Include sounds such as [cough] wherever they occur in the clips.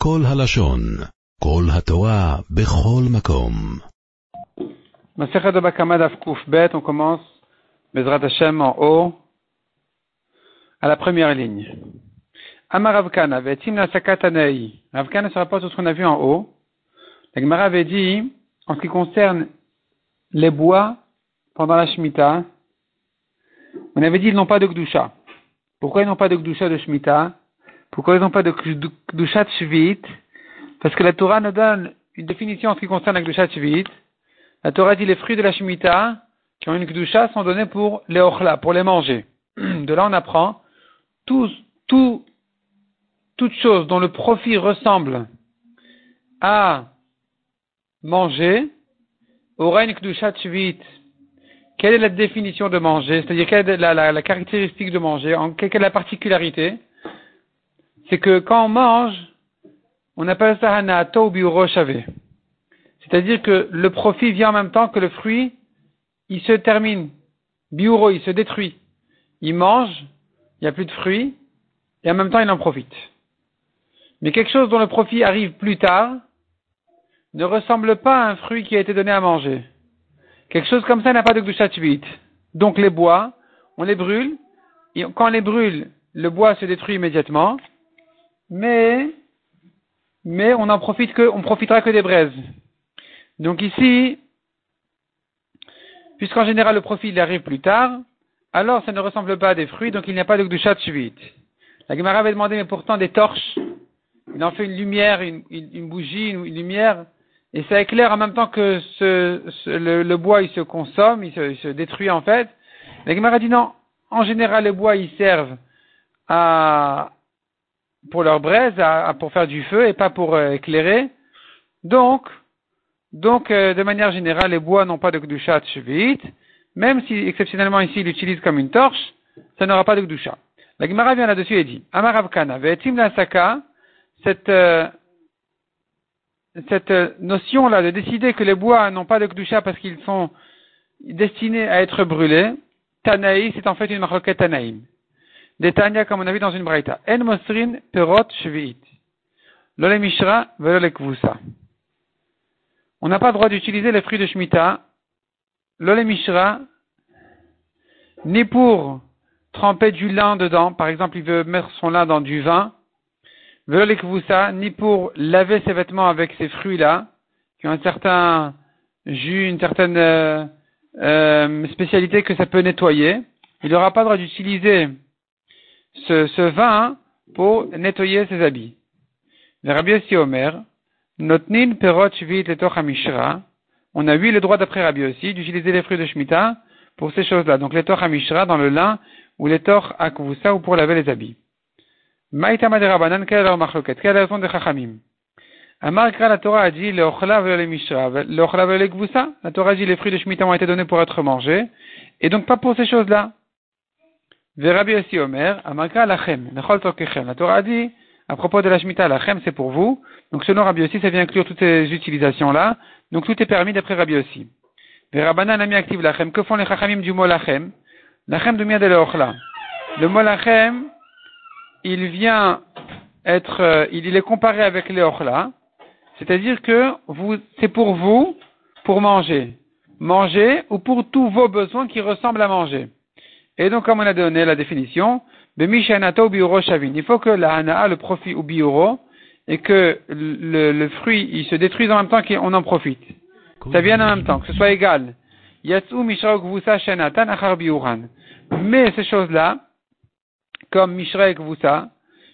כל הלשון, כל התורה, בכל מקום. Masechet de Bakama Daf Kuf Bet, on commence Bezrat Hashem en haut, à la première ligne. Amar Ravkana, Vetim la Sakatanei. Ravkana se rapporte sur ce qu'on a vu en haut. La Gemara avait dit, en ce qui concerne les bois pendant la Shemitah, on avait dit ils n'ont pas de Gdusha. Pourquoi ils n'ont pas de Gdusha de Shemitah Pourquoi ils n'ont pas de Gdusha de Shvit Parce que la Torah nous donne une définition en ce qui concerne la Gdusha de Shvit. La Torah dit les fruits de la Shemitah qui ont une Gdusha sont donnés pour les Ochla, pour les manger. [clears throat] De là on apprend tout, tout, toute chose dont le profit ressemble à manger aura une Gdusha de Shvit. Quelle est la définition de manger? C'est-à-dire quelle est la, caractéristique de manger? Quelle est la particularité? C'est que quand on mange, on appelle ça hanato shave. C'est-à-dire que le profit vient en même temps que le fruit, il se termine. Biuro, il se détruit. Il mange, il n'y a plus de fruits, et en même temps il en profite. Mais quelque chose dont le profit arrive plus tard ne ressemble pas à un fruit qui a été donné à manger. Quelque chose comme ça n'a pas de Gdushat Donc les bois, on les brûle, et quand on les brûle, le bois se détruit immédiatement, mais, mais on en profite que, on profitera que des braises. Donc ici, puisqu'en général le profit il arrive plus tard, alors ça ne ressemble pas à des fruits, donc il n'y a pas de Gdushat La Gemara avait demandé, mais pourtant des torches, il en fait une lumière, une, bougie, une, lumière, et ça éclaire en même temps que ce, le, le, bois il se consomme, il se, il se détruit en fait. La Gemara dit non, en général les bois ils servent à, pour leur braise, à, à, pour faire du feu et pas pour euh, éclairer. Donc, donc euh, de manière générale les bois n'ont pas de gdusha shvit, même si exceptionnellement ici il l'utilise comme une torche, ça n'aura pas de gdusha. La Gemara vient là-dessus et dit, Amaravkana, ve'etim la saka, cette euh, cette notion-là de décider que les bois n'ont pas de kdusha parce qu'ils sont destinés à être brûlés, Tanaï, c'est en fait une maroquette Tanaïm. Des Tanya, comme on a vu dans une braïta. Perot shvi'it. Mishra velole kvusa. On n'a pas le droit d'utiliser les fruits de Shemitah, lole mishra, ni pour tremper du lin dedans. Par exemple, il veut mettre son lin dans du vin ça, ni pour laver ses vêtements avec ces fruits-là, qui ont un certain jus, une certaine euh, euh, spécialité que ça peut nettoyer. Il n'aura pas le droit d'utiliser ce, ce, vin pour nettoyer ses habits. Rabbi Yossi Omer, Notnin perot mishra. On a eu le droit d'après Rabbi aussi d'utiliser les fruits de Shemitah pour ces choses-là. Donc les torch mishra dans le lin ou les torch akvusa ou pour laver les habits. Maïtama de Rabanan, quelle est marloquette? Quelle est la raison de Chachamim? Amar la Torah a dit, le ochla le mishra, le ochla le gvusa. La Torah dit, les fruits de Shemitah ont été donnés pour être mangés, et donc pas pour ces choses-là. Verabi aussi Omer, Amarkra lachem, nechol tokechem. La Torah dit, à propos de la Shemitah, lachem c'est pour vous. Donc selon Rabbi aussi, ça vient inclure toutes ces utilisations-là. Donc tout est permis d'après Rabbi aussi. Verabanan ami active lachem. Que font les Chachamim du mot lachem? Lachem de l'ochla. Le mot lachem, il vient être, euh, il est comparé avec les c'est-à-dire que vous, c'est pour vous, pour manger. Manger ou pour tous vos besoins qui ressemblent à manger. Et donc, comme on a donné la définition, il faut que la hana, le profit ou biuro, et que le, fruit, il se détruise en même temps qu'on en profite. Ça vient en même temps, que ce soit égal. Mais ces choses-là, comme Mishra et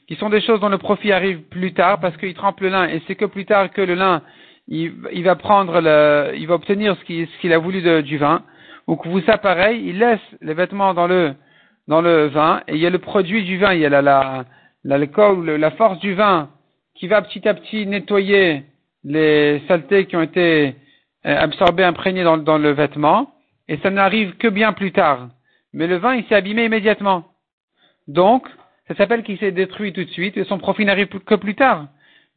qui sont des choses dont le profit arrive plus tard parce qu'il trempe le lin et c'est que plus tard que le lin il, va prendre le, il va obtenir ce qu'il a voulu du vin. Ou Kvusa pareil, il laisse les vêtements dans le dans le vin et il y a le produit du vin, il y a la la l'alcool, la force du vin qui va petit à petit nettoyer les saletés qui ont été euh, absorbées, imprégnées dans, dans le vêtement et ça n'arrive que bien plus tard. Mais le vin il s'est abîmé immédiatement. Donc, ça s'appelle qu'il s'est détruit tout de suite et son profit n'arrive que plus tard.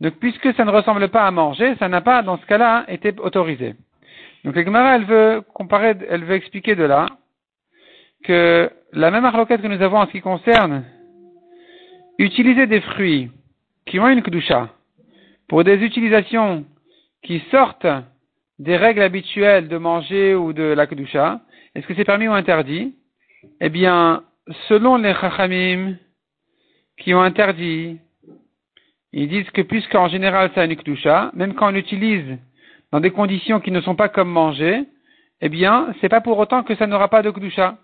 Donc, puisque ça ne ressemble pas à manger, ça n'a pas, dans ce cas-là, été autorisé. Donc, la Gemara, elle veut comparer, elle veut expliquer de là que la même arloquette que nous avons en ce qui concerne utiliser des fruits qui ont une kedusha pour des utilisations qui sortent des règles habituelles de manger ou de la kedusha, est-ce que c'est permis ou interdit? Eh bien, selon les chachamim qui ont interdit, ils disent que puisqu'en général c'est une kedusha, même quand on l'utilise dans des conditions qui ne sont pas comme manger, eh bien, c'est pas pour autant que ça n'aura pas de kedusha.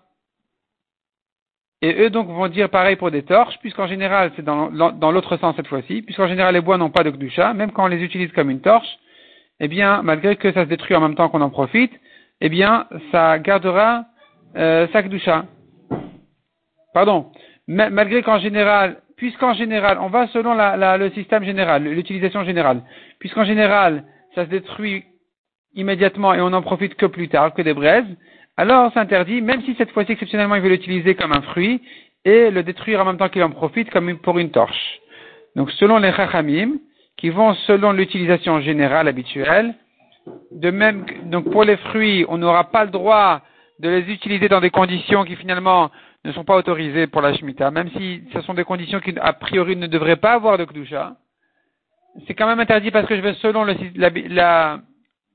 Et eux donc vont dire pareil pour des torches, puisqu'en général c'est dans, l'autre sens cette fois-ci, puisqu'en général les bois n'ont pas de kedusha, même quand on les utilise comme une torche, eh bien, malgré que ça se détruit en même temps qu'on en profite, eh bien, ça gardera euh, sa kedusha. Pardon. malgré qu'en général, puisqu'en général, on va selon le système général, l'utilisation générale, puisqu'en général, ça se détruit immédiatement et on n'en profite que plus tard, que des braises, alors c'est interdit, même si cette fois-ci exceptionnellement il veut l'utiliser comme un fruit et le détruire en même temps qu'il en profite comme pour une torche. Donc selon les chachamim, qui vont selon l'utilisation générale habituelle, de même, donc pour les fruits, on n'aura pas le droit de les utiliser dans des conditions qui finalement ne sont pas autorisées pour la Shemitah, même si ce sont des conditions qui a priori ne devraient pas avoir de Kdusha. C'est quand même interdit parce que je vais selon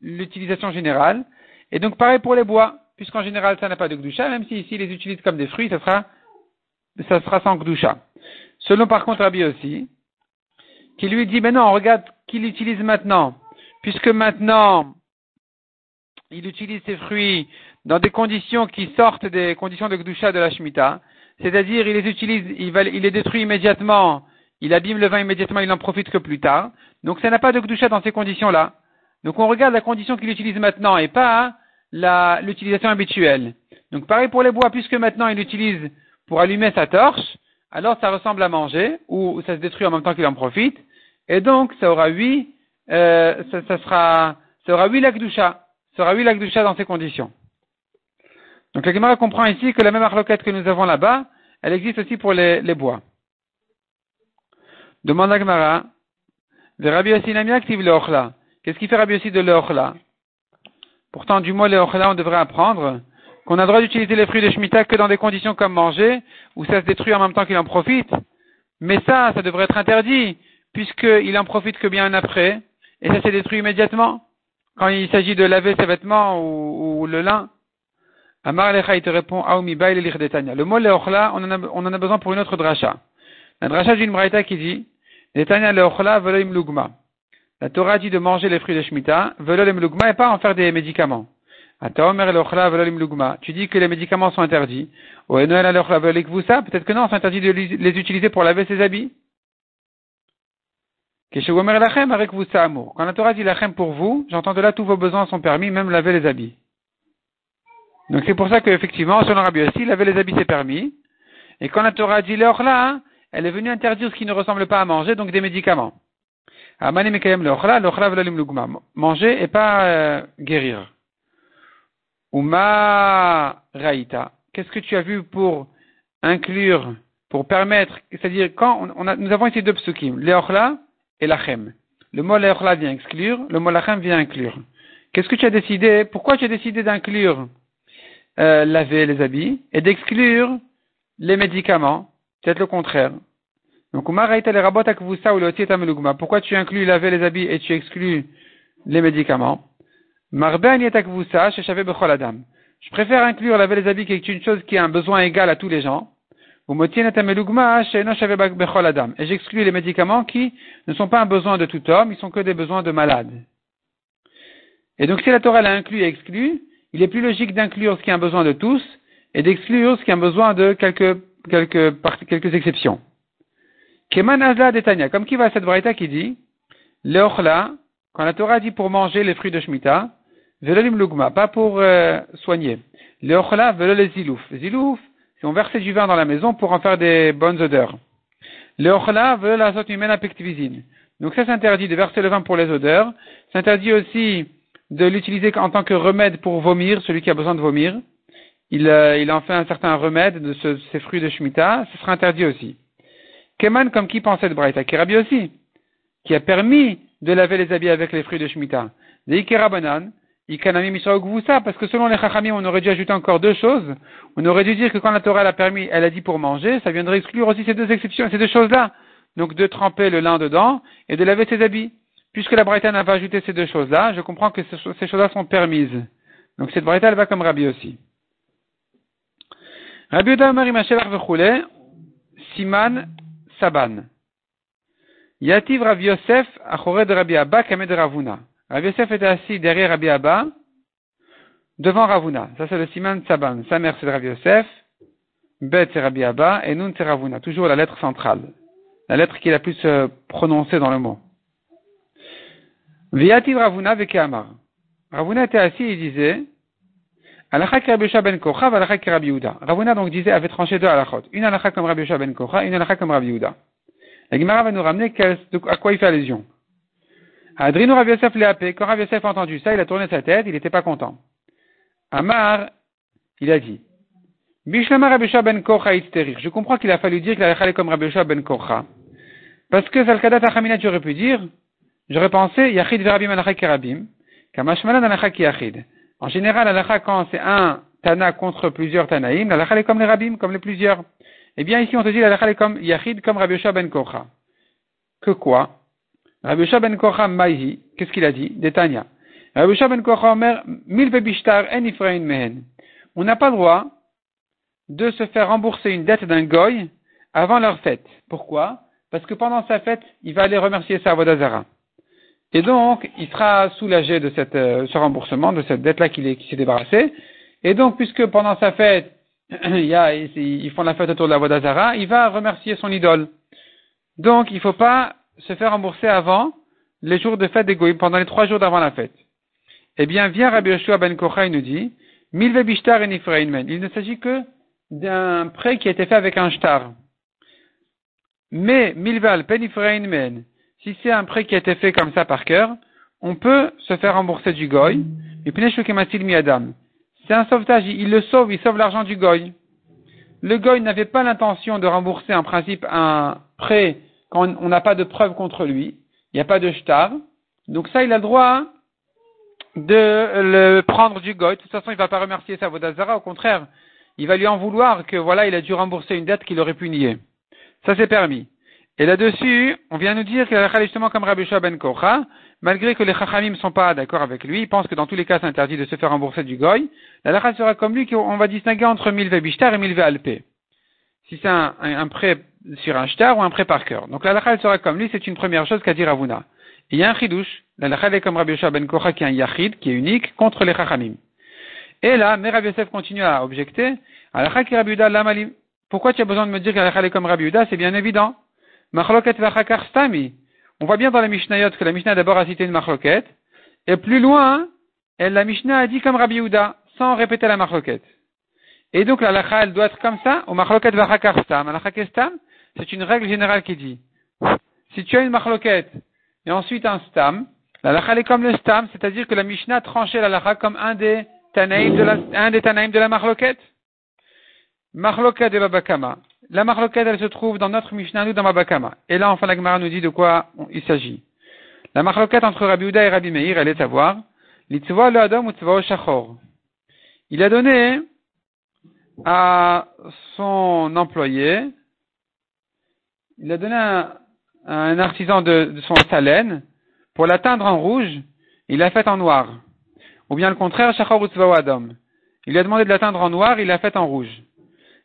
l'utilisation générale. Et donc pareil pour les bois puisqu'en général ça n'a pas de Gdusha, même si ici les utilise comme des fruits, ça sera, ça sera sans Gdusha. Selon par contre Rabbi aussi, qui lui dit, mais non, regarde qu'il utilise maintenant, puisque maintenant il utilise ses fruits dans des conditions qui sortent des conditions de Gdusha de la Shemitah, c'est-à-dire il les utilise, il, il les détruit immédiatement, il abîme le vin immédiatement, il n'en profite que plus tard. Donc ça n'a pas de Gdusha dans ces conditions-là. Donc on regarde la condition qu'il utilise maintenant et pas l'utilisation habituelle. Donc pareil pour les bois, puisque maintenant il utilise pour allumer sa torche, alors ça ressemble à manger, ou ça se détruit en même temps qu'il en profite, et donc ça aura huit, euh, ça, ça, sera, ça aura huit lakdusha, ça aura huit lakdusha dans ces conditions. Donc la Gemara comprend ici que la même arloquette que nous avons là-bas, elle existe aussi pour les bois. Demande la Gemara, de Rabbi Yossi active le Qu'est-ce qui fait Rabbi Yossi de le Pourtant, du mot Léochela, on devrait apprendre qu'on a le droit d'utiliser les fruits de Shemitah que dans des conditions comme manger, où ça se détruit en même temps qu'il en profite. Mais ça, ça devrait être interdit, puisqu'il en profite que bien après, et ça s'est détruit immédiatement, quand il s'agit de laver ses vêtements ou, le lin. Amar Lecha, il te répond, Le mot Leochla, on en, a, on en a besoin pour une autre dracha. La dracha d'une braïta qui dit, La Torah dit de manger les fruits de Shemitah, velolim lugma, et pas en faire des médicaments. Tu dis que les médicaments sont interdits. Peut-être que non, c'est interdit de les utiliser pour laver ses habits. Quand la Torah dit lachem pour vous, j'entends de là tous vos besoins sont permis, même laver les habits. Donc c'est pour ça qu'effectivement, selon Rabbi aussi, laver les habits c'est permis. Et quand la Torah dit là, elle est venue interdire ce qui ne ressemble pas à manger, donc des médicaments. Manger et pas euh, guérir. Uma raïta. Qu'est-ce que tu as vu pour inclure, pour permettre, c'est-à-dire quand nous avons ici deux psukim, leochla et lachem. Le mot leochla vient exclure, le mot lachem vient inclure. Qu'est-ce que tu as décidé, pourquoi tu as décidé d'inclure euh, laver les habits et d'exclure les médicaments Peut-être le contraire. Donc, pourquoi tu inclus laver les habits et tu exclus les médicaments? Je préfère inclure laver les habits qui est une chose qui a un besoin égal à tous les gens. Et j'exclus les médicaments qui ne sont pas un besoin de tout homme, ils sont que des besoins de malades. Et donc si la Torah l'a inclus et exclu, il est plus logique d'inclure ce qui a un besoin de tous et d'exclure ce qui a un besoin de quelques, quelques, quelques exceptions. Keman Azla Detania, comme qui va cette braïta qui dit, Leochla, quand la Torah dit pour manger les fruits de Shemitah, Velolim Lugma, pas pour euh, soigner. Leochla, velo les zilouf. Zilouf, c'est on versait du vin dans la maison pour en faire des bonnes odeurs. Leochla, velo la zot pectivisine. Donc ça s'interdit de verser le vin pour les odeurs. S'interdit aussi de l'utiliser en tant que remède pour vomir, celui qui a besoin de vomir. Il, euh, il en fait un certain remède de ce, ces fruits de Shemitah. Ce sera interdit aussi. Keman, comme qui pensait de Braïta? Kirabi aussi, qui a permis de laver les habits avec les fruits de Shemitah. Ikerabanan, Ikanami ça, parce que selon les Chachamim, on aurait dû ajouter encore deux choses. On aurait dû dire que quand la Torah a permis, elle a dit pour manger, ça viendrait exclure aussi ces deux exceptions, ces deux choses-là. Donc de tremper le lin dedans et de laver ses habits. puisque la Braïta n'a pas ajouté ces deux choses-là, je comprends que ces choses-là sont permises. Donc cette Braïta, elle va comme Rabbi aussi. Rabbi Siman Saban. Yativ Rabbi Yosef, Achore de Rabbi Abba, Kame de Ravuna. Rabbi Yosef était assis derrière Rabbi Abba, devant Ravuna. Ça c'est le Siman Saban. Sa mère c'est Rabbi Yosef, Bet c'est Rabbi Abba, et Nun c'est Ravuna. Toujours la lettre centrale. La lettre qui est la plus euh, prononcée dans le mot. Viativ Ravuna Vekeamar. Ravuna était assis et il disait, Alacha Rabbi ben Kocha, Alacha Rabbi Yehuda. Ravuna donc disait, avait tranché deux alachot. Une alacha comme Rabbi ben Kocha, une alacha comme Rabbi Yehuda. La Gemara va nous ramener à quoi il fait allusion. Adrino Rabbi Yosef Quand Rabbi Yosef a entendu ça, il a tourné sa tête, il n'était pas content. Amar, il a dit, Bishlama Rabbi ben Kocha Je comprends qu'il a fallu dire qu'il allait comme Rabbi ben Kocha. Parce que Zalkadat Achamina, tu aurais pu dire, j'aurais pensé, Yachid Verabim Alachak Kerabim, Kamashmalan Alachak Yachid. En général, Alachak, quand c'est un Tana contre plusieurs Tanaïm, l'Alachak est comme les Rabim, comme les plusieurs. Eh bien, ici, on te dit l'Alachak est comme Yachid, comme Rabbi ben Kocha. Que quoi? Rabbi ben Kocha Maïhi, qu'est-ce qu'il a dit? Détania. Rabbi ben Kocha Omer, Mil Bebishtar En Ifrain Mehen. On n'a pas le droit de se faire rembourser une dette d'un goy avant leur fête. Pourquoi? parce que pendant sa fête, il va aller remercier sa Vodazara. Et donc, il sera soulagé de cette, euh, ce remboursement, de cette dette-là qu'il s'est débarrassé. Et donc, puisque pendant sa fête, [clears throat] il y a, ils font la fête autour de la Vodazara, il va remercier son idole. Donc, il ne faut pas se faire rembourser avant les jours de fête des pendant les trois jours d'avant la fête. Eh bien, vient Rabbi Yoshua ben Kocha, il nous dit, Milve Bishtar et Il ne s'agit que d'un prêt qui a été fait avec un shtar. Mais, men, si c'est un prêt qui a été fait comme ça par cœur, on peut se faire rembourser du goy. C'est un sauvetage, il le sauve, il sauve l'argent du goy. Le goy n'avait pas l'intention de rembourser en principe un prêt quand on n'a pas de preuve contre lui. Il n'y a pas de shtar. Donc ça, il a le droit de le prendre du goy. De toute façon, il ne va pas remercier sa Vodazara. Au contraire, il va lui en vouloir que voilà, il a dû rembourser une dette qu'il aurait pu nier. Ça c'est permis. Et là-dessus, on vient nous dire qu'il a justement comme Rabbi ben Kocha, malgré que les Chachamim ne sont pas d'accord avec lui, ils pensent que dans tous les cas c'est interdit de se faire rembourser du goy, la sera comme lui qu'on va distinguer entre milve bishtar et milve alpé. Si c'est un, prêt sur un shtar ou un prêt par cœur. Donc la lacha sera comme lui, c'est une première chose qu'a dit Ravuna. il y a un chidouche, la est comme Rabbi ben Kocha qui est un yachid, qui est unique, contre les Chachamim. Et là, mais Yosef continue à objecter, la qui Rabbi. Pourquoi tu as besoin de me dire qu'elle est comme Rabbi Uda C'est bien évident. Machloket stami. On voit bien dans la Mishnayot que la Mishnah d'abord a cité une machloket, et plus loin, elle, la Mishnah a dit comme Rabbi Uda, sans répéter la machloket. Et donc la lacha, elle doit être comme ça, au machloket vachakar stam. stam, c'est une règle générale qui dit, si tu as une machloket, et ensuite un stam, la lacha est comme le stam, c'est-à-dire que la Mishnah tranchait la lacha comme un des tanaïm de la, un des de la machloket. Marloket de Babakama. La marloket, elle se trouve dans notre Mishnah, nous, dans Babakama. Et là, enfin, la Gemara nous dit de quoi il s'agit. La marloket entre Rabbi Uda et Rabbi Meir, elle est à voir. Le Adam ou Shachor? Il a donné à son employé, il a donné à un, artisan de, son salène pour l'atteindre en rouge, il l'a fait en noir. Ou bien le contraire, Shachor ou Adam? Il lui a demandé de l'atteindre en noir, il l'a fait en rouge.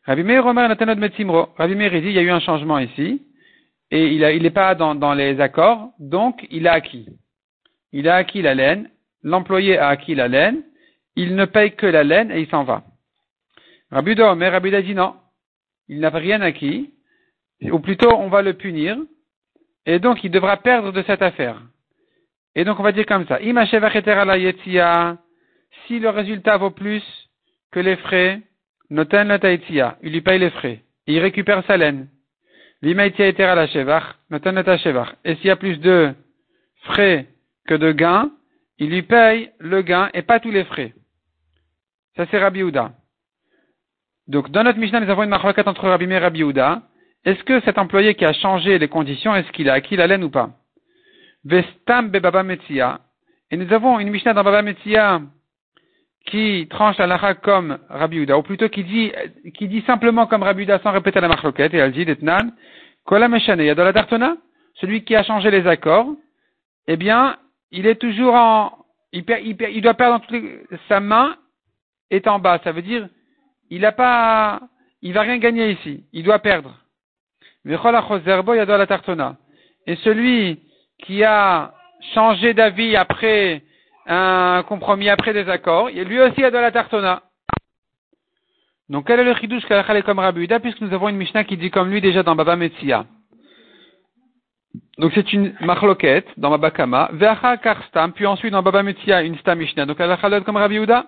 Rabbi Meir Natanot Metzimro. Rabbi Meir dit, il y a eu un changement ici, et il n'est pas dans, dans, les accords, donc il a acquis. Il a acquis la laine, l'employé a acquis la laine, il ne paye que la laine et il s'en va. Rabbi Omer, Rabbi dit non, il n'a rien acquis, ou plutôt on va le punir, et donc il devra perdre de cette affaire. Et donc on va dire comme ça, si le résultat vaut plus que les frais, Noten la il lui paye les frais. Il récupère sa laine. L'imaitia etera la shevach, noten la shevach. Et s'il y a plus de frais que de gains, il lui paye le gain et pas tous les frais. Ça c'est Rabbi Uda. Donc dans notre Mishnah, nous avons une marquette entre Rabbi et Rabbi Uda. Est-ce que cet employé qui a changé les conditions, est-ce qu'il a acquis la laine ou pas? Vestam beba metzia. Et nous avons une Mishnah dans Baba Metzia qui tranche la lacha comme Rabbi Uda, ou plutôt qui dit, qui dit simplement comme Rabbi Uda sans répéter la marloquette, et elle dit, d'Etnan, Kola Meshane, Yadola Dartona, celui qui a changé les accords, eh bien, il est toujours en, il, il, doit perdre les, sa main est en bas. Ça veut dire, il a pas, il va rien gagner ici. Il doit perdre. Et celui qui a changé d'avis après un compromis, après des accords, lui aussi a de la tartona. Donc, quel est le chidouche est comme Rabbi puisque nous avons une Mishnah qui dit comme lui déjà dans Baba Metzia. Donc, c'est une machloket dans Baba Kama, Veacha Karstam, puis ensuite dans Baba Metzia, une Stam Mishnah. Donc, elle a comme Rabbi Uda.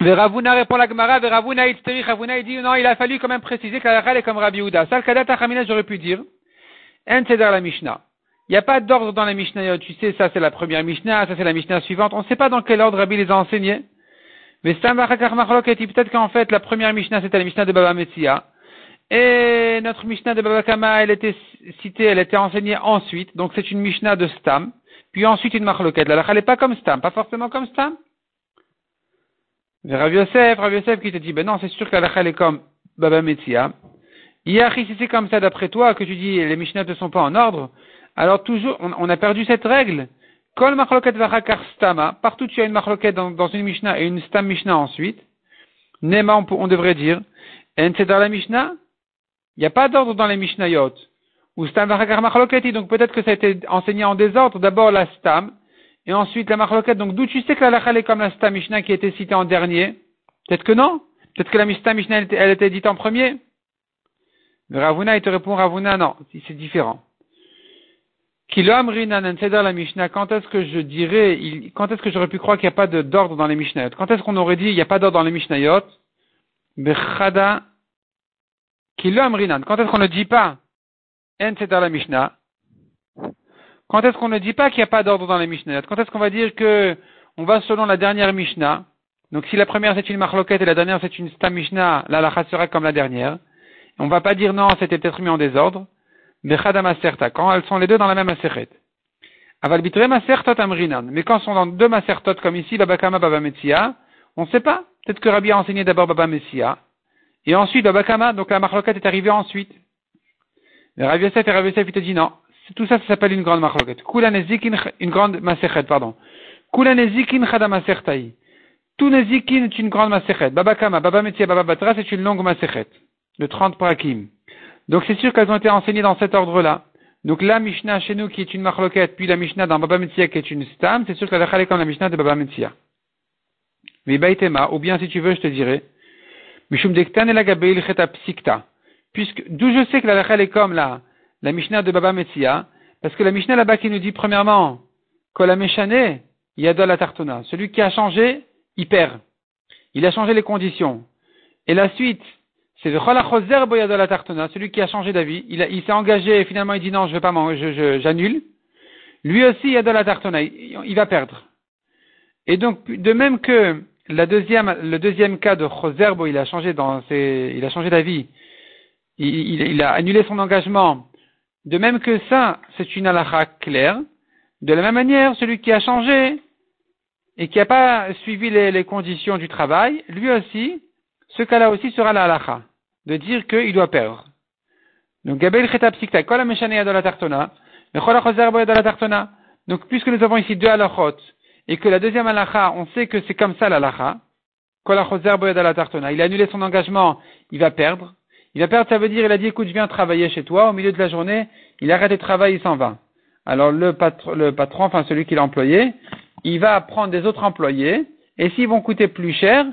Veravuna répond la Gemara, Veravuna Ravuna il dit non, il a fallu quand même préciser qu'Alachal est comme Rabbi Uda. Ça, le Kadata j'aurais pu dire. En la Mishnah. Il n'y a pas d'ordre dans la Mishnah. Tu sais, ça c'est la première Mishnah, ça c'est la Mishnah suivante. On ne sait pas dans quel ordre Rabbi les a enseignés. Mais peut-être qu'en fait, la première Mishnah, c'était la Mishnah de Baba Metzia. Et notre Mishnah de Baba Kama, elle était citée, elle était enseignée ensuite. Donc c'est une Mishnah de Stam. Puis ensuite une Machloket. La elle n'est pas comme Stam, pas forcément comme Stam. Rav Yosef, Rav Yosef qui te dit, ben non, c'est sûr que la est comme Baba Metzia. Yachi, si c'est comme ça d'après toi, que tu dis les Mishnah ne sont pas en ordre, alors toujours, on a perdu cette règle. Kol machloket vachakar stama. Partout tu as une machloket dans, dans, une Mishnah et une stam Mishnah ensuite. Nema, on, on devrait dire. Et c'est dans la Mishnah. Il n'y a pas d'ordre dans les Mishnayot. Ou stam vachakar machloketi. Donc peut-être que ça a été enseigné en désordre. D'abord la stam. Et ensuite la machloket. Donc d'où tu sais que la lachal est comme la stam Mishnah qui a été citée en dernier? Peut-être que non. Peut-être que la stam Mishnah elle, elle était dite en premier? Ravuna, il te répond Ravuna, non. C'est différent. La quand est-ce que je dirais, quand est-ce que j'aurais pu croire qu'il n'y a pas d'ordre dans les Mishnayot Quand est-ce qu'on aurait dit il n'y a pas d'ordre dans les Mishnayot Bechada. Quand est-ce qu'on ne dit pas la Mishnah? Quand est-ce qu'on ne dit pas qu'il n'y a pas d'ordre dans les Mishnayot Quand est-ce qu'on va dire que on va selon la dernière Mishnah? Donc si la première c'est une Marloquette et la dernière c'est une Stam Mishnah, la lacha sera comme la dernière. On ne va pas dire non, c'était peut-être mis en désordre. Quand elles sont les deux dans la même Maseret. Avalbitre Masertot Amrinan. Mais quand sont dans deux Masertot comme ici, Baba Kama, Baba Metzia, on ne sait pas. Peut-être que Rabbi a enseigné d'abord Baba Messia. Et ensuite Baba Kama, donc la Marloquette est arrivée ensuite. Mais Rabbi Yosef et Rabbi Yosef, il te dit non. Tout ça, ça s'appelle une grande Marloquette. Kulanezikin, une grande Maseret, pardon. Kulanezikin Chada Masertai. Tout Nezikin est une grande Maseret. Baba Kama, Baba Metzia, Baba Batra, c'est une longue Maseret. De 30 prakim. Donc c'est sûr qu'elles ont été enseignées dans cet ordre-là. Donc la Mishnah chez nous qui est une marloquette, puis la Mishnah dans Baba Metzia qui est une stam, c'est sûr qu'elle est comme la Mishnah de Baba Metzia. Mais Baitema, ou bien si tu veux, je te dirais, Mishum Dektan Cheta Psikta. Puisque, d'où je sais que la est comme la, la Mishnah de Baba Metzia, parce que la Mishnah là-bas qui nous dit premièrement, la Meshane, Yadol la Tartona. Celui qui a changé, il perd. Il a changé les conditions. Et la suite, c'est le Cholachoser Boyada la Tartona, celui qui a changé d'avis. Il, s'est engagé et finalement il dit non, je vais pas manger, j'annule. Lui aussi, il a de la Tartona, il, va perdre. Et donc, de même que la deuxième, le deuxième cas de Choserbo, il a changé dans ses, il a changé d'avis. Il, a annulé son engagement. De même que ça, c'est une halakha claire. De la même manière, celui qui a changé et qui n'a pas suivi les, les, conditions du travail, lui aussi, ce cas-là aussi sera la halakha de dire qu'il doit perdre. Donc, Gabel Chetapsikta, Kol Ameshane de la Tartona, de la Tartona. Donc, puisque nous avons ici deux halachot, et que la deuxième halacha, on sait que c'est comme ça l'halacha, Kol de la Tartona, il a annulé son engagement, il va perdre. Il va perdre, ça veut dire, il a dit, écoute, je viens travailler chez toi, au milieu de la journée, il arrête de travailler, il s'en va. Alors, le, patron, le patron, enfin celui qui l'a employé, il va prendre des autres employés, et s'ils vont coûter plus cher,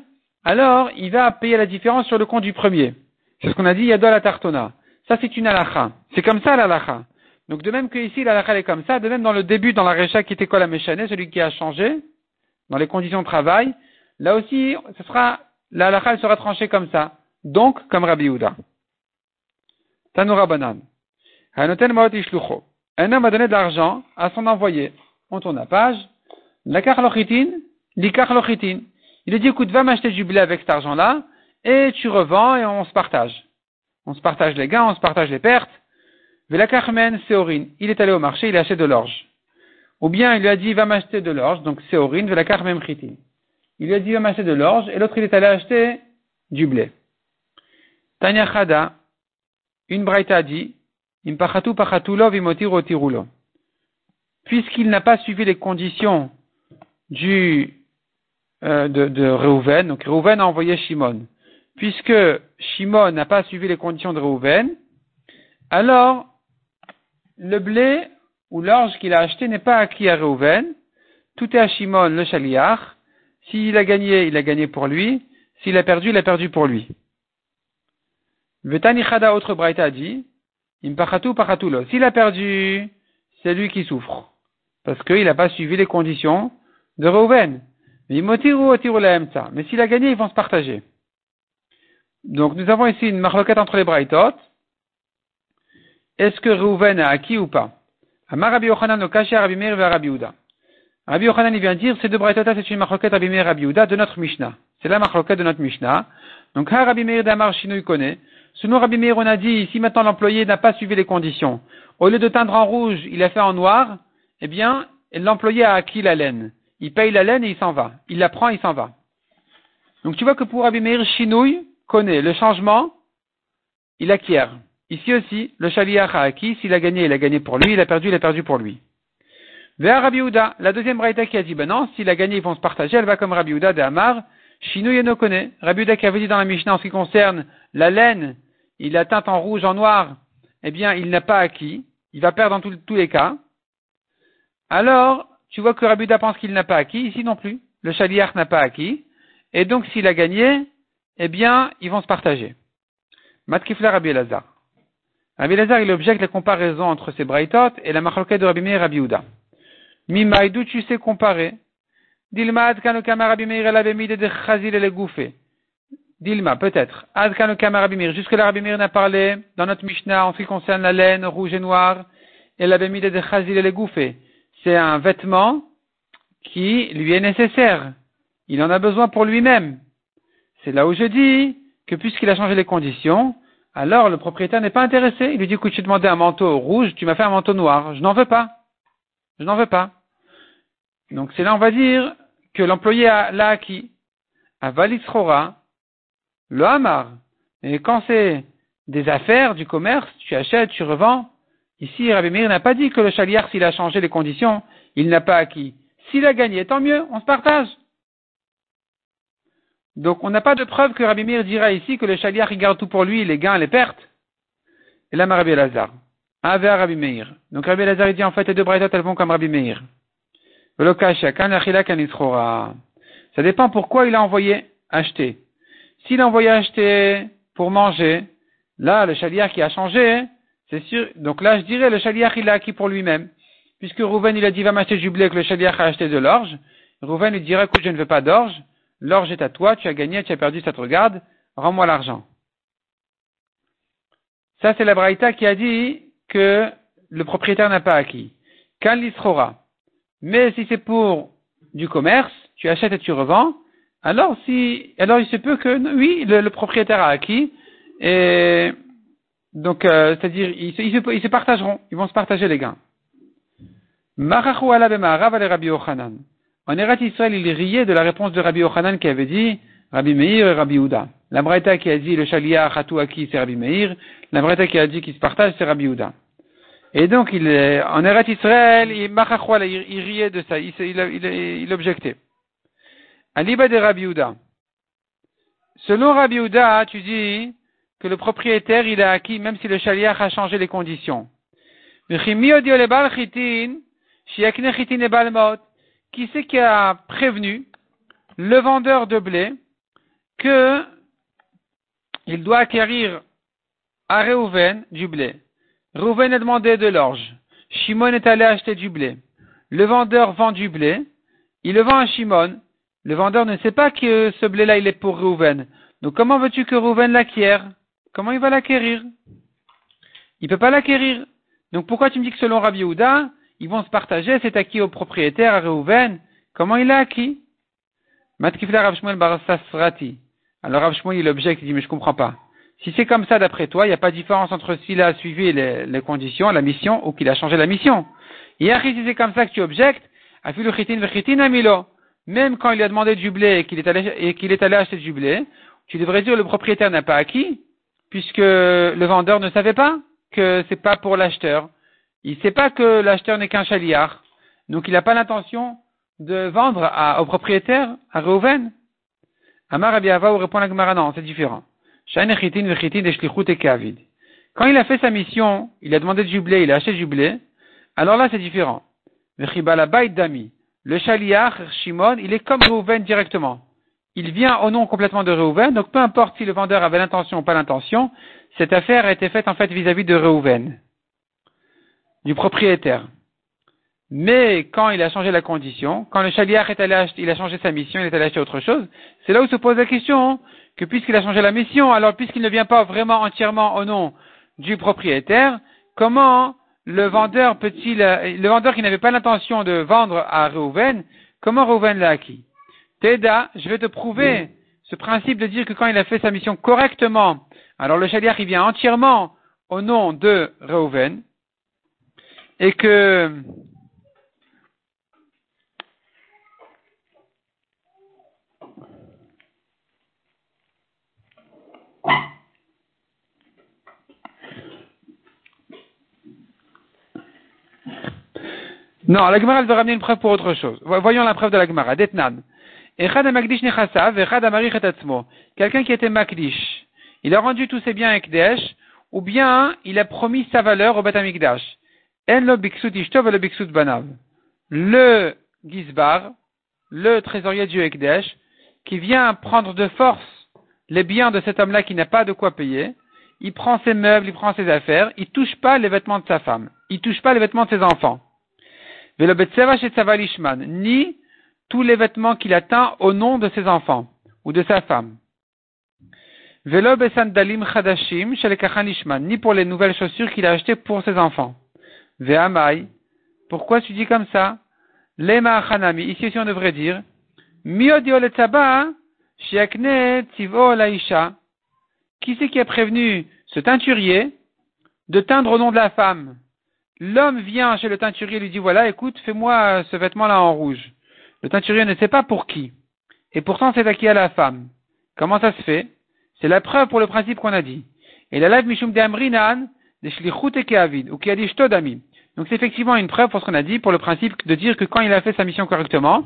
alors il va payer la différence sur le compte du premier. C'est ce qu'on a dit, Yadol la tartona. Ça, c'est une alacha. C'est comme ça l'alacha. Donc, de même que ici, l'alacha est comme ça, de même dans le début, dans la recha qui était quoi la méchané, celui qui a changé, dans les conditions de travail, là aussi, ce sera, l'alacha, elle sera tranchée comme ça. Donc, comme Rabbi Yehuda. Tanura Banan. Un homme a donné de l'argent à son envoyé. On tourne la page. Lochitin, l'ikar lochitin. Il a dit, écoute, va m'acheter du blé avec cet argent-là, et tu revends et on se partage. On se partage les gains, on se partage les pertes. Velakachmen, Séorine. Il est allé au marché, il a acheté de l'orge. Ou bien il lui a dit, va m'acheter de l'orge, donc Séorine, Velakachmen Chitin. Il lui a dit, va m'acheter de l'orge, et l'autre il est allé acheter du blé. Tanya Chada, une braïta dit, Impachatu pachatulo vimotir otirulo. puisqu'il n'a pas suivi les conditions du, euh, de, de Reuven, donc Reuven a envoyé Shimon, puisque Shimon n'a pas suivi les conditions de Reuven, alors le blé ou l'orge qu'il a acheté n'est pas acquis à Reuven, tout est à Shimon le Shaliach, s'il a gagné, il a gagné pour lui, s'il a perdu, il a perdu pour lui. Vetani Chada, autre Braïta dit, Impachatu pachatulo. S'il a perdu, c'est lui qui souffre. Parce qu'il n'a pas suivi les conditions de Reuven. Mais s'il a gagné, ils vont se partager. Donc nous avons ici une marloquette entre les Braïtot. Est-ce que Reuven a acquis ou pas? Amar Rabbi Yochanan Okashi Rabbi Meir et Rabbi. Rabbi vient dire ces deux Braïtot c'est une marloquette Rabbi Meir et de notre Mishnah. C'est la marloquette de notre Mishnah. Donc Ha Rabbi Meir d'Amar Shino connaît. Selon Rabbi Meir on a dit si maintenant l'employé n'a pas suivi les conditions, au lieu de teindre en rouge, il a fait en noir, eh bien l'employé a acquis la laine. Il paye la laine et il s'en va. Il la prend, il s'en va. Donc tu vois que pour Rabbi Meir, Shinouille connaît le changement, il acquiert. Ici aussi, le Shaliach a acquis, s'il a gagné, il a gagné pour lui, il a perdu, il a perdu pour lui. Vers Rabbi Uda, la deuxième braïta qui a dit, ben non, s'il a gagné, ils vont se partager, elle va comme Rabbi Uda de Hamar, Shinouille no connaît. Rabbi Uda qui avait dit dans la Mishnah en ce qui concerne la laine, il a teinte en rouge, en noir, eh bien, il n'a pas acquis, il va perdre dans tous les cas. Alors, tu vois que Rabbi Uda pense qu'il n'a pas acquis, ici non plus. Le Shaliach n'a pas acquis. Et donc, s'il a gagné, eh bien, ils vont se partager. Matkifla Rabbi Elazar. Rabbi Elazar, il objecte la comparaison entre ces braïtot et la machloket de Rabbi Meir et Rabbi Uda. Mimaïdou, tu sais comparer. Dilma adkanu kama Rabbi Meir el chazil gouffé. Dilma, peut-être. Adkanu kama Rabbi Meir. Jusque là, Rabbi Meir n'a parlé dans notre Mishnah en ce qui concerne la laine rouge et noire et la mide de chazil et le gouffé c'est un vêtement qui lui est nécessaire. Il en a besoin pour lui-même. C'est là où je dis que puisqu'il a changé les conditions, alors le propriétaire n'est pas intéressé. Il lui dit, écoute, tu demandais un manteau rouge, tu m'as fait un manteau noir. Je n'en veux pas. Je n'en veux pas. Donc c'est là, on va dire, que l'employé l'a acquis. À Valisrora, le Hamar. Et quand c'est des affaires, du commerce, tu achètes, tu revends, Ici, Rabbi Meir n'a pas dit que le chaliar, s'il a changé les conditions, il n'a pas acquis. S'il a gagné, tant mieux, on se partage. Donc, on n'a pas de preuve que Rabbi Meir dira ici que le chaliar, garde tout pour lui, les gains, les pertes. Et là, Rabbi Lazar. Ave Rabbi Meir. Donc, Rabbi Lazar, il dit, en fait, les deux braïtas, elles vont comme Rabbi Meir. Ça dépend pourquoi il a envoyé acheter. S'il a envoyé acheter pour manger, là, le chaliar qui a changé, c'est sûr. Donc là, je dirais, le chaliach, il a acquis pour lui-même. Puisque Rouven, il a dit, va m'acheter du blé, que le chaliach a acheté de l'orge. Rouven lui dira, écoute, je ne veux pas d'orge. L'orge est à toi, tu as gagné, tu as perdu, ça te regarde. Rends-moi l'argent. Ça, c'est la Braïta qui a dit que le propriétaire n'a pas acquis. L'isrora. Mais si c'est pour du commerce, tu achètes et tu revends, alors si, alors il se peut que, oui, le, propriétaire a acquis, et donc, euh, c'est-à-dire, ils, ils, se partageront, ils vont se partager les gains. En Erat Israël, il riait de la réponse de Rabbi Yochanan qui avait dit Rabbi Meir et Rabbi Uda. La qui a dit le Shalia Aki, c'est Rabbi Meir. La qui a dit qu'il se partage, c'est Rabbi Uda. Et donc, il, en Erat Israël, il, riait de ça, il, il, il, objectait. Aliba de Rabbi Uda. Selon Rabbi Uda, tu dis, que le propriétaire il a acquis même si le chaliach a changé les conditions. Qui c'est qui a prévenu le vendeur de blé que il doit acquérir à Reuven du blé? Reuven a demandé de l'orge. Shimon est allé acheter du blé. Le vendeur vend du blé. Il le vend à Shimon. Le vendeur ne sait pas que ce blé-là, il est pour Reuven. Donc comment veux-tu que Reuven l'acquiert Comment il va l'acquérir? Il ne peut pas l'acquérir. Donc pourquoi tu me dis que selon Rabbi Yehuda, ils vont se partager, c'est acquis au propriétaire, à Reuven Comment il l'a acquis Matkifla Rav Shmuel Alors Rav il objecte, il dit, mais je comprends pas. Si c'est comme ça d'après toi, il n'y a pas de différence entre s'il a suivi les, conditions, la mission, ou qu'il a changé la mission. Et si c'est comme ça que tu objectes, même quand il a demandé du blé et qu'il est allé, et qu'il est allé acheter du blé, tu devrais dire le propriétaire n'a pas acquis, puisque le vendeur ne savait pas que c'est pas pour l'acheteur. Il ne sait pas que l'acheteur n'est qu'un chaliard. Donc il n'a pas l'intention de vendre à, au propriétaire, à Reuven. Amar Rabbi Ava répond la Gemara, non, c'est différent. Quand il a fait sa mission, il a demandé de jubilé, il a acheté jubilé, alors là c'est différent. Le Shaliach, Shimon, il est comme Reuven directement. Il vient au nom complètement de Reuven, donc peu importe si le vendeur avait l'intention ou pas l'intention, cette affaire a été faite en fait vis-à-vis de Reuven, du propriétaire. Mais quand il a changé la condition, quand le Shaliach est allé acheter, il a changé sa mission, il est allé acheter autre chose, c'est là où se pose la question que puisqu'il a changé la mission, alors puisqu'il ne vient pas vraiment entièrement au nom du propriétaire, comment le vendeur peut-il, le vendeur qui n'avait pas l'intention de vendre à Reuven, comment Reuven l'a acquis? Teda, je vais te prouver ce principe de dire que quand il a fait sa mission correctement, alors le Shaliach il vient entièrement au nom de Reuven, et que Non, la Gemara, veut ramener une preuve pour autre chose. Voyons la preuve de la Gemara. Detnan. Quelqu'un qui était Makdish, il a rendu tous ses biens à Ekdesh, ou bien il a promis sa valeur au Bet Amikdash. En lo le Gizbar, le trésorier du Ekdesh, qui vient prendre de force les biens de cet homme-là qui n'a pas de quoi payer, il prend ses meubles, il prend ses affaires, il touche pas les vêtements de sa femme, il touche pas les vêtements de ses enfants. Ni tous les vêtements qu'il atteint au nom de ses enfants ou de sa femme. ni pour les nouvelles chaussures qu'il a achetées pour ses enfants. Ve'amai, pourquoi tu dis comme ça? Lema hanami, ici aussi on devrait dire, Qui c'est qui a prévenu ce teinturier de teindre au nom de la femme? L'homme vient chez le teinturier et lui dit voilà, écoute, fais-moi ce vêtement-là en rouge. Le teinturier ne sait pas pour qui. Et pourtant, c'est à qui à la femme. Comment ça se fait? C'est la preuve pour le principe qu'on a dit. Et la live mishum de amrinan, de ou qui a dit Donc c'est effectivement une preuve pour ce qu'on a dit, pour le principe de dire que quand il a fait sa mission correctement,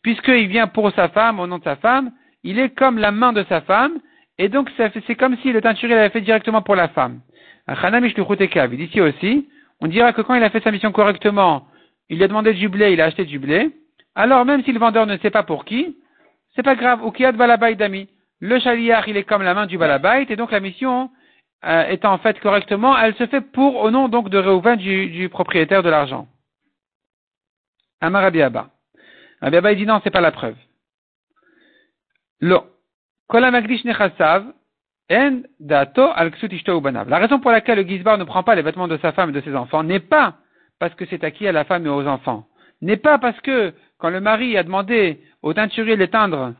puisqu'il vient pour sa femme, au nom de sa femme, il est comme la main de sa femme, et donc c'est comme si le teinturier l'avait fait directement pour la femme. Ici aussi, on dira que quand il a fait sa mission correctement, il a demandé du blé, il a acheté du blé, alors même si le vendeur ne sait pas pour qui, c'est pas grave. De balabait d'ami. Le chaliar, il est comme la main du balabait, et donc la mission, euh, étant faite correctement, elle se fait pour, au nom donc de Reuven, du, propriétaire de l'argent. Amar Abiaba. Abiaba, il dit non, c'est pas la preuve. La raison pour laquelle le Gizbar ne prend pas les vêtements de sa femme et de ses enfants n'est pas parce que c'est acquis à la femme et aux enfants. N'est pas parce que quand le mari a demandé au teinturier de l'éteindre,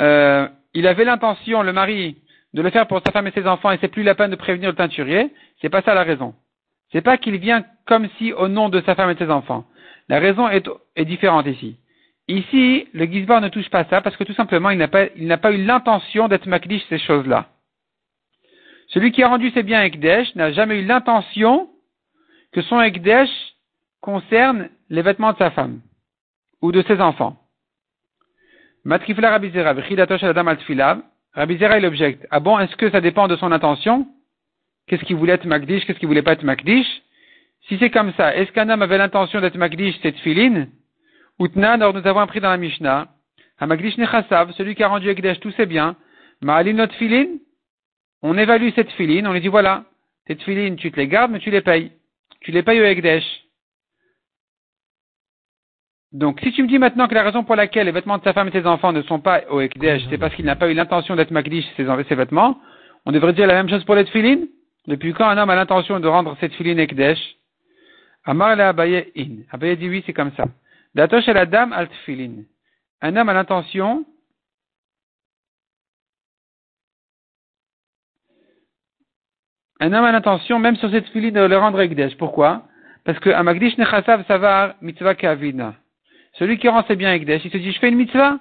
euh, il avait l'intention, le mari, de le faire pour sa femme et ses enfants et c'est plus la peine de prévenir le teinturier. C'est pas ça la raison. C'est pas qu'il vient comme si au nom de sa femme et de ses enfants. La raison est, différente ici. Ici, le Gizbar ne touche pas ça parce que tout simplement il n'a pas, eu l'intention d'être makdish ces choses-là. Celui qui a rendu ses biens Ekdesh n'a jamais eu l'intention que son Ekdesh concerne les vêtements de sa femme ou de ses enfants. Rabizera, Rabizera il objecte. Ah bon, est-ce que ça dépend de son intention? Qu'est-ce qu'il voulait être Makdish, qu'est-ce qu'il voulait pas être Makdish? Si c'est comme ça, est-ce qu'un homme avait l'intention d'être Makdish, cette filine? Utna, alors nous avons appris dans la Mishnah, Makdish Nechasav, celui qui a rendu Ekdesh tous ses biens, Ma'alim not filine, on évalue cette filine, on lui dit voilà, tes filines, tu te les gardes, mais tu les payes. Tu les payes au Ekdesh. Donc, si tu me dis maintenant que la raison pour laquelle les vêtements de sa femme et ses enfants ne sont pas au Ekdesh, c'est parce qu'il n'a pas eu l'intention d'être Makdish ses, vêtements, on devrait dire la même chose pour les filines. Depuis quand un homme a l'intention de rendre cette filine Ekdesh Amar la Abaye in. Abaye dit oui, c'est comme ça. Datosh la dame alt filin. Un homme a l'intention un homme a l'intention, même sur cette filine, de le rendre Ekdesh. Pourquoi? Parce que Amagdish Nechasav Savar Mitzvah Kavina. Celui qui rend ses biens Ekdesh, il se dit, je fais une mitzvah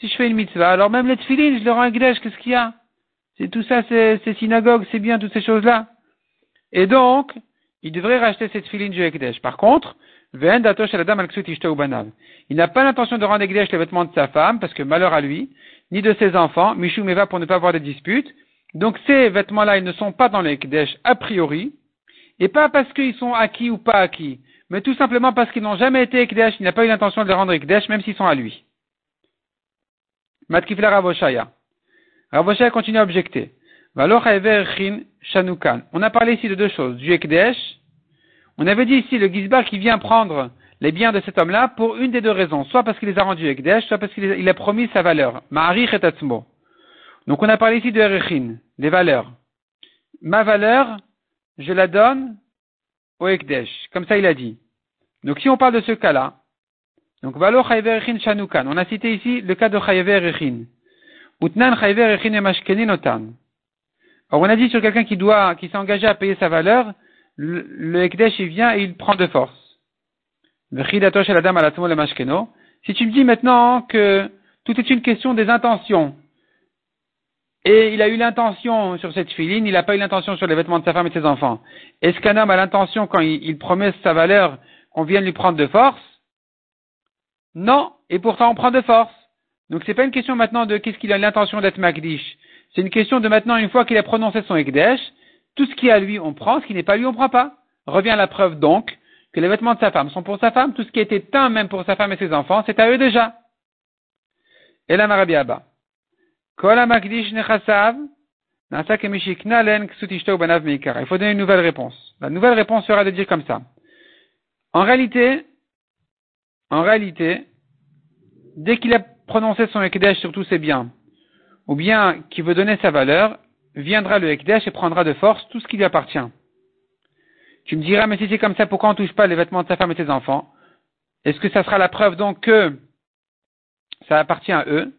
Si je fais une mitzvah, alors même les tfilines, je le rends Ekdesh, qu'est-ce qu'il y a? C'est tout ça, c'est synagogue, c'est bien, toutes ces choses-là. Et donc, il devrait racheter cette filine du Ekdesh. Par contre, Il n'a pas l'intention de rendre Ekdesh les vêtements de sa femme, parce que malheur à lui, ni de ses enfants, Mishou Meva pour ne pas avoir de disputes. Donc ces vêtements-là, ils ne sont pas dans les Ekdesh a priori, et pas parce qu'ils sont acquis ou pas acquis, mais tout simplement parce qu'ils n'ont jamais été Ekdesh, il n'a pas eu l'intention de les rendre Ekdesh, même s'ils sont à lui. Matkifla Ravoshaya. Ravoshaya continue à objecter. On a parlé ici de deux choses, du Ekdesh on avait dit ici le Gizbar qui vient prendre les biens de cet homme-là pour une des deux raisons, soit parce qu'il les a rendus Ekdesh, soit parce qu'il a promis sa valeur. Ma'arich Donc on a parlé ici de Erechin, des valeurs. Ma valeur, je la donne au Ekdesh, comme ça il a dit. Donc si on parle de ce cas-là, donc Valo Shanukan, on a cité ici le cas de Erechin. Utnan Erechin et Otan. Alors on a dit sur quelqu'un qui doit, qui s'est engagé à payer sa valeur, le, le Ekdesh, il vient et il prend de force. Si tu me dis maintenant que tout est une question des intentions, et il a eu l'intention sur cette filine, il n'a pas eu l'intention sur les vêtements de sa femme et de ses enfants. Est-ce qu'un homme a l'intention, quand il, promet sa valeur, qu'on vienne lui prendre de force Non, et pourtant on prend de force. Donc c'est pas une question maintenant de qu'est-ce qu'il a l'intention d'être Magdish. C'est une question de maintenant, une fois qu'il a prononcé son Ekdesh, tout ce qui est à lui, on prend, ce qui n'est pas à lui, on prend pas. Revient la preuve donc que les vêtements de sa femme sont pour sa femme, tout ce qui été teint même pour sa femme et ses enfants, c'est à eux déjà. Et la Marabiaba. Il faut donner une nouvelle réponse. La nouvelle réponse sera de dire comme ça. En réalité, en réalité, dès qu'il a prononcé son Ekdesh sur tous ses biens, ou bien qu'il veut donner sa valeur, viendra le Ekdesh et prendra de force tout ce qui lui appartient. Tu me diras, mais si c'est comme ça, pourquoi on ne touche pas les vêtements de sa femme et de ses enfants? Est-ce que ça sera la preuve donc que ça appartient à eux?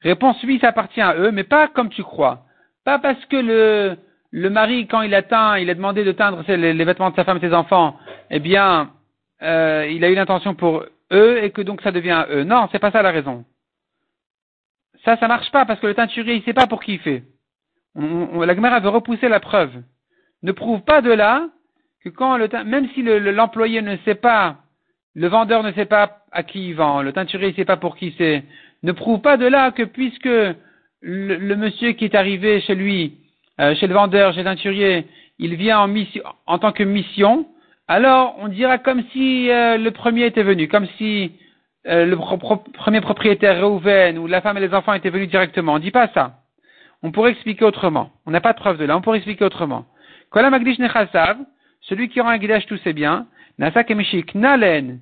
Réponse oui, ça appartient à eux, mais pas comme tu crois. Pas parce que le, le mari, quand il atteint, il a demandé de teindre les, vêtements de sa femme et de ses enfants, eh bien, euh, il a eu l'intention pour eux et que donc ça devient eux. Non, c'est pas ça la raison. Ça, ça marche pas parce que le teinturier, il sait pas pour qui il fait la Gemara veut repousser la preuve. Ne prouve pas de là que quand le même si l'employé ne sait pas, le vendeur ne sait pas à qui il vend, le teinturier ne sait pas pour qui c'est, ne prouve pas de là que puisque le, monsieur qui est arrivé chez lui, euh, chez le vendeur, chez le teinturier, il vient en, mission, en tant que mission, alors on dira comme si euh, le premier était venu, comme si euh, le premier propriétaire Reuven ou la femme et les enfants étaient venus directement. On ne dit pas ça on pourrait expliquer autrement. On n'a pas de preuve de là, on pourrait expliquer autrement. celui qui aura un guidage tous ses biens, nalen,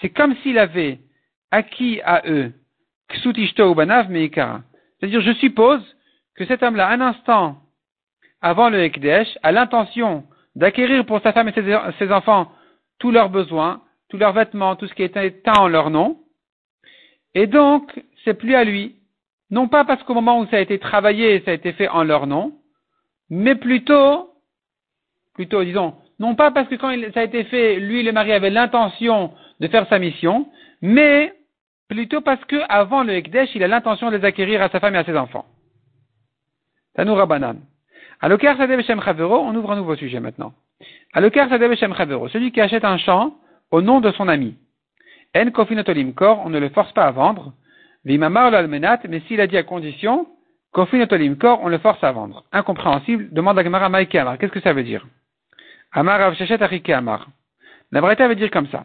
c'est comme s'il avait acquis à eux, C'est-à-dire, je suppose que cet homme-là, un instant avant le Ekdesh, a l'intention d'acquérir pour sa femme et ses, enfants tous leurs besoins, tous leurs vêtements, tout ce qui est éteint en leur nom. Et donc, c'est plus à lui. Non pas parce qu'au moment où ça a été travaillé, ça a été fait en leur nom, mais plutôt, plutôt, disons, non pas parce que quand ça a été fait, lui, le mari avait l'intention de faire sa mission, mais plutôt parce que avant le Ekdesh, il a l'intention de les acquérir à sa femme et à ses enfants. Tanoura Banan. Alokar Sadeh Shem Chavero, on ouvre un nouveau sujet maintenant. Alokar Sadeh Shem Chavero, celui qui achète un champ au nom de son ami. En Kofinotolim Kor, on ne le force pas à vendre, mais s'il a dit à condition, kor, on le force à vendre. Incompréhensible, demande à Gemara Amar. Qu'est-ce que ça veut dire? Amar Avshachet Arike Amar. La veut dire comme ça.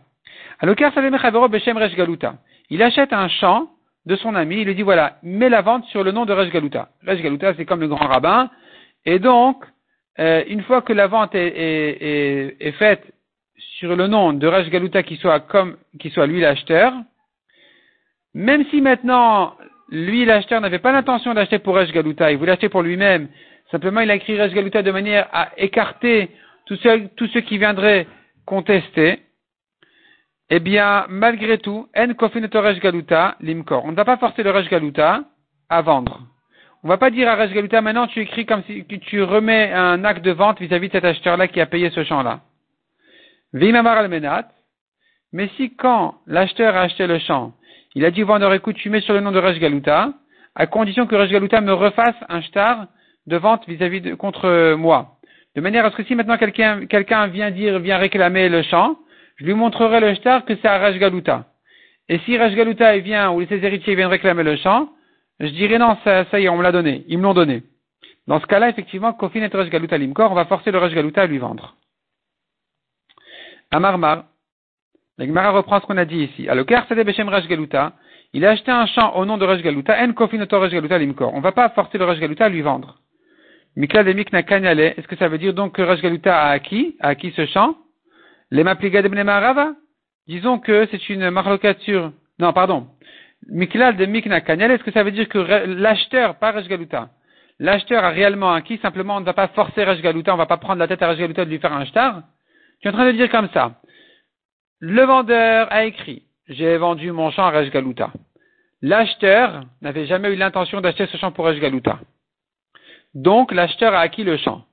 Il achète un champ de son ami, il lui dit voilà, mets la vente sur le nom de Resh Galuta. Resh Galuta, c'est comme le grand rabbin, et donc, euh, une fois que la vente est, faite sur le nom de Resh Galuta qui soit comme, lui l'acheteur, même si maintenant, lui, l'acheteur, n'avait pas l'intention d'acheter pour Resh Galuta, il voulait acheter pour lui-même, simplement il a écrit Resh Galuta de manière à écarter tous ceux, qui viendraient contester, eh bien, malgré tout, en kofinato Resh Galuta, limkor. On ne va pas forcer le Resh Galuta à vendre. On va pas dire à Resh Galuta, maintenant tu écris comme si tu remets un acte de vente vis-à-vis de cet acheteur-là qui a payé ce champ-là. Vimamar al Mais si quand l'acheteur a acheté le champ, il a dit vendeur, écoute, tu mets sur le nom de Resh Galuta, à condition que Resh Galuta me refasse un shtar de vente vis-à-vis de, contre moi. De manière à ce que si maintenant quelqu'un, quelqu'un vient dire, vient réclamer le champ, je lui montrerai le shtar que c'est à Raj Galuta. Et si Raj Galuta vient, ou ses héritiers viennent réclamer le champ, je dirais non, ça, y est, on me l'a donné, ils me l'ont donné. Dans ce cas-là, effectivement, Kofin et Galuta Limkor, on va forcer le Raj Galuta à lui vendre. Amarmar, la Gemara reprend ce qu'on a dit ici. Alors, Sade Beshem Raj Galuta, il a acheté un champ au nom de Raj Galuta, En Kofin Raj Galuta Limkor. On ne va pas forcer le Raj Galuta à lui vendre. Mikla Mikna Kanyale, est-ce que ça veut dire donc que Raj Galuta a acquis, a acquis ce champ? Les Mapliga de Disons que c'est une marlocature. Non, pardon. Mikla de Mikna Kanyale, est-ce que ça veut dire que l'acheteur, pas Raj Galuta, l'acheteur a réellement acquis, simplement on ne va pas forcer Raj Galuta, on ne va pas prendre la tête à Raj Galuta de lui faire un shtar Tu es en train de dire comme ça. Le vendeur a écrit, j'ai vendu mon champ à Raj Galuta. L'acheteur n'avait jamais eu l'intention d'acheter ce champ pour Raj Galuta. Donc l'acheteur a acquis le champ.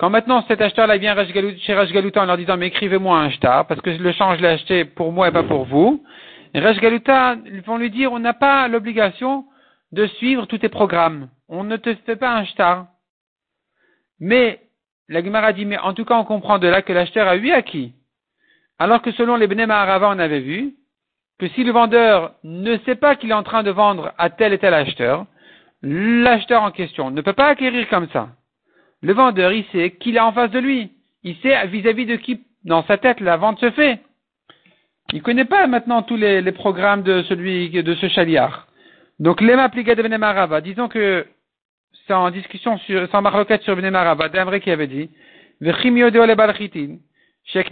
Quand maintenant cet acheteur-là vient chez Rajgaluta en leur disant mais écrivez-moi un shtar parce que le champ je l'ai acheté pour moi et pas pour vous, Rajgaluta vont lui dire on n'a pas l'obligation de suivre tous tes programmes. On ne te fait pas un shtar. Mais la Gemara dit mais en tout cas on comprend de là que l'acheteur a eu acquis. Alors que selon les Bnei Maharava on avait vu que si le vendeur ne sait pas qu'il est en train de vendre à tel et tel acheteur, l'acheteur en question ne peut pas acquérir comme ça. Le vendeur, il sait qu'il est en face de lui. Il sait vis-à-vis de qui, dans sa tête, la vente se fait. Il connaît pas maintenant tous les, programmes de celui, de ce chaliard. Donc, l'ema pliga de Benemarava, disons que c'est en discussion sur, sans marloquette sur Benemarava, d'un vrai qui avait dit, qui c'est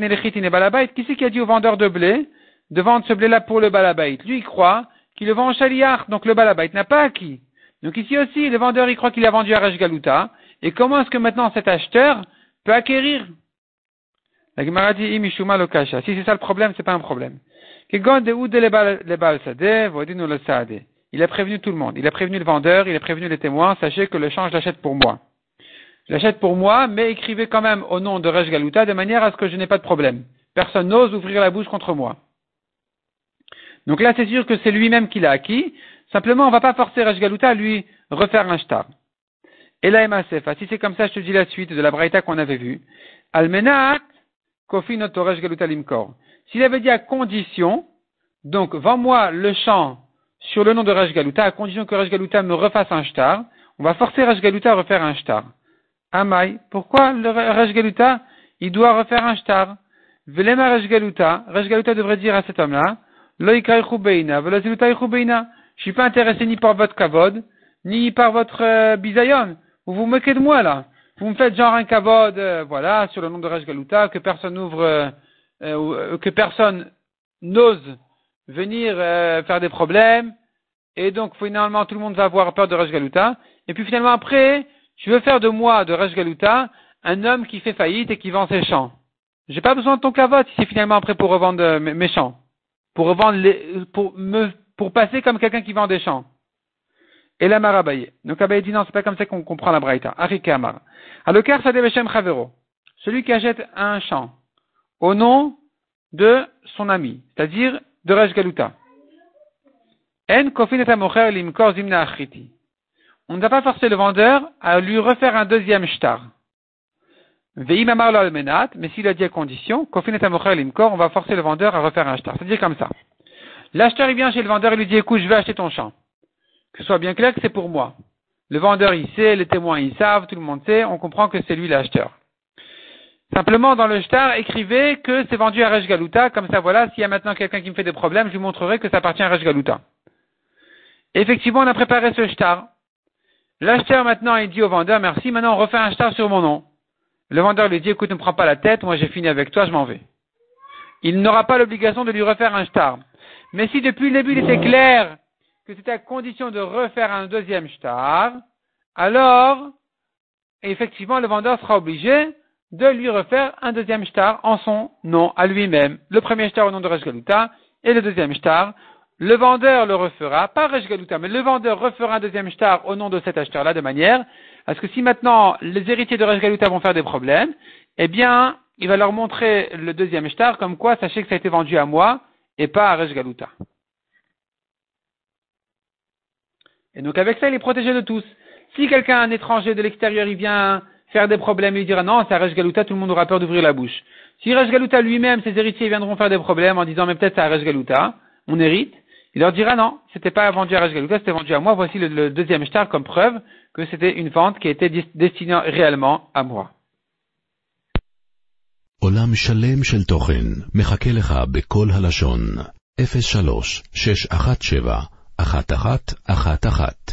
qui a dit au vendeur de blé de vendre ce blé-là pour le balabait? Lui, il croit qu'il le vend au chaliard, donc le balabait n'a pas acquis. Donc ici aussi, le vendeur, il croit qu'il a vendu à Galuta. Et comment est-ce que maintenant cet acheteur peut acquérir La Gemara dit, Si c'est ça le problème, c'est pas un problème. Il a prévenu tout le monde. Il a prévenu le vendeur, il a prévenu les témoins. Sachez que le change l'achète pour moi. Je l'achète pour moi, mais écrivez quand même au nom de Rej Galuta de manière à ce que je n'ai pas de problème. Personne n'ose ouvrir la bouche contre moi. Donc là, c'est sûr que c'est lui-même qui l'a acquis. Simplement, on ne va pas forcer Rej Galuta à lui refaire un shtar. Et là, Emasefa, si c'est comme ça, je te dis la suite de la braïta qu'on avait vue. Almenat, Galuta. S'il avait dit à condition, donc, vends-moi le champ sur le nom de Rej Galuta, à condition que Rej Galuta me refasse un shtar, on va forcer Rej Galuta à refaire un shtar. Amai, pourquoi le Galuta, il doit refaire un shtar? Velema Rej Galuta, Rej Galuta devrait dire à cet homme-là. Je suis pas intéressé ni par votre kavod, ni par votre euh, bisayon. Vous vous moquez de moi là. Vous me faites genre un kavod, euh, voilà, sur le nom de Rej Galuta, que personne n'ouvre, euh, euh, que personne n'ose venir faire des problèmes. Et donc finalement tout le monde va avoir peur de Rej Galuta. Et puis finalement après, tu veux faire de moi, de Rej Galuta, un homme qui fait faillite et qui vend ses champs. J'ai pas besoin de ton kavod si c'est finalement après pour revendre mes champs. Pour revendre les, pour me pour passer comme quelqu'un qui vend des champs. Et la marabaye. Donc Abaye dit non, c'est pas comme ça qu'on comprend la braïta. Arike Amar. Aloker Sadeveshem Chavero. Celui qui achète un champ au nom de son ami, c'est-à-dire de Rej Galuta. En kofin et limkor zimna achiti. On ne va pas forcer le vendeur à lui refaire un deuxième shtar. Veim amar lo almenat, mais s'il a dit à condition, kofin et limkor, on va forcer le vendeur à refaire un shtar. C'est-à-dire comme ça. L'acheteur, il vient chez le vendeur et lui dit, écoute, je vais acheter ton champ. Que soit bien clair que c'est pour moi. Le vendeur, il sait, les témoins, ils savent, tout le monde sait, on comprend que c'est lui l'acheteur. Simplement, dans le shtar, écrivez que c'est vendu à Rej Galuta, comme ça, voilà, s'il y a maintenant quelqu'un qui me fait des problèmes, je lui montrerai que ça appartient à Rej Galuta. Effectivement, on a préparé ce shtar. L'acheteur, maintenant, il dit au vendeur, merci, maintenant on refait un shtar sur mon nom. Le vendeur lui dit, écoute, ne prends pas la tête, moi j'ai fini avec toi, je m'en vais. Il n'aura pas l'obligation de lui refaire un shtar. Mais si depuis le début il était clair que c'était à condition de refaire un deuxième shtar, alors, effectivement, le vendeur sera obligé de lui refaire un deuxième shtar en son nom à lui-même. Le premier shtar au nom de Rejgaluta et le deuxième shtar. Le vendeur le refera, pas Rejgaluta, mais le vendeur refera un deuxième shtar au nom de cet acheteur-là de manière à ce que si maintenant les héritiers de Rejgaluta vont faire des problèmes, eh bien, il va leur montrer le deuxième shtar comme quoi sachez que ça a été vendu à moi et pas à Resh Galuta. Et donc avec ça, il est protégé de tous. Si quelqu'un, un étranger de l'extérieur, il vient faire des problèmes, il dira non, c'est à Resh Galuta, tout le monde aura peur d'ouvrir la bouche. Si Resh Galuta lui-même, ses héritiers viendront faire des problèmes en disant mais peut-être c'est à Resh Galuta, on hérite, il leur dira non, c'était pas vendu à Resh Galuta, c'était vendu à moi. Voici le, le deuxième star comme preuve que c'était une vente qui était destinée réellement à moi. עולם שלם של תוכן מחכה לך בכל הלשון, 03 617 אחת אחת, אחת אחת.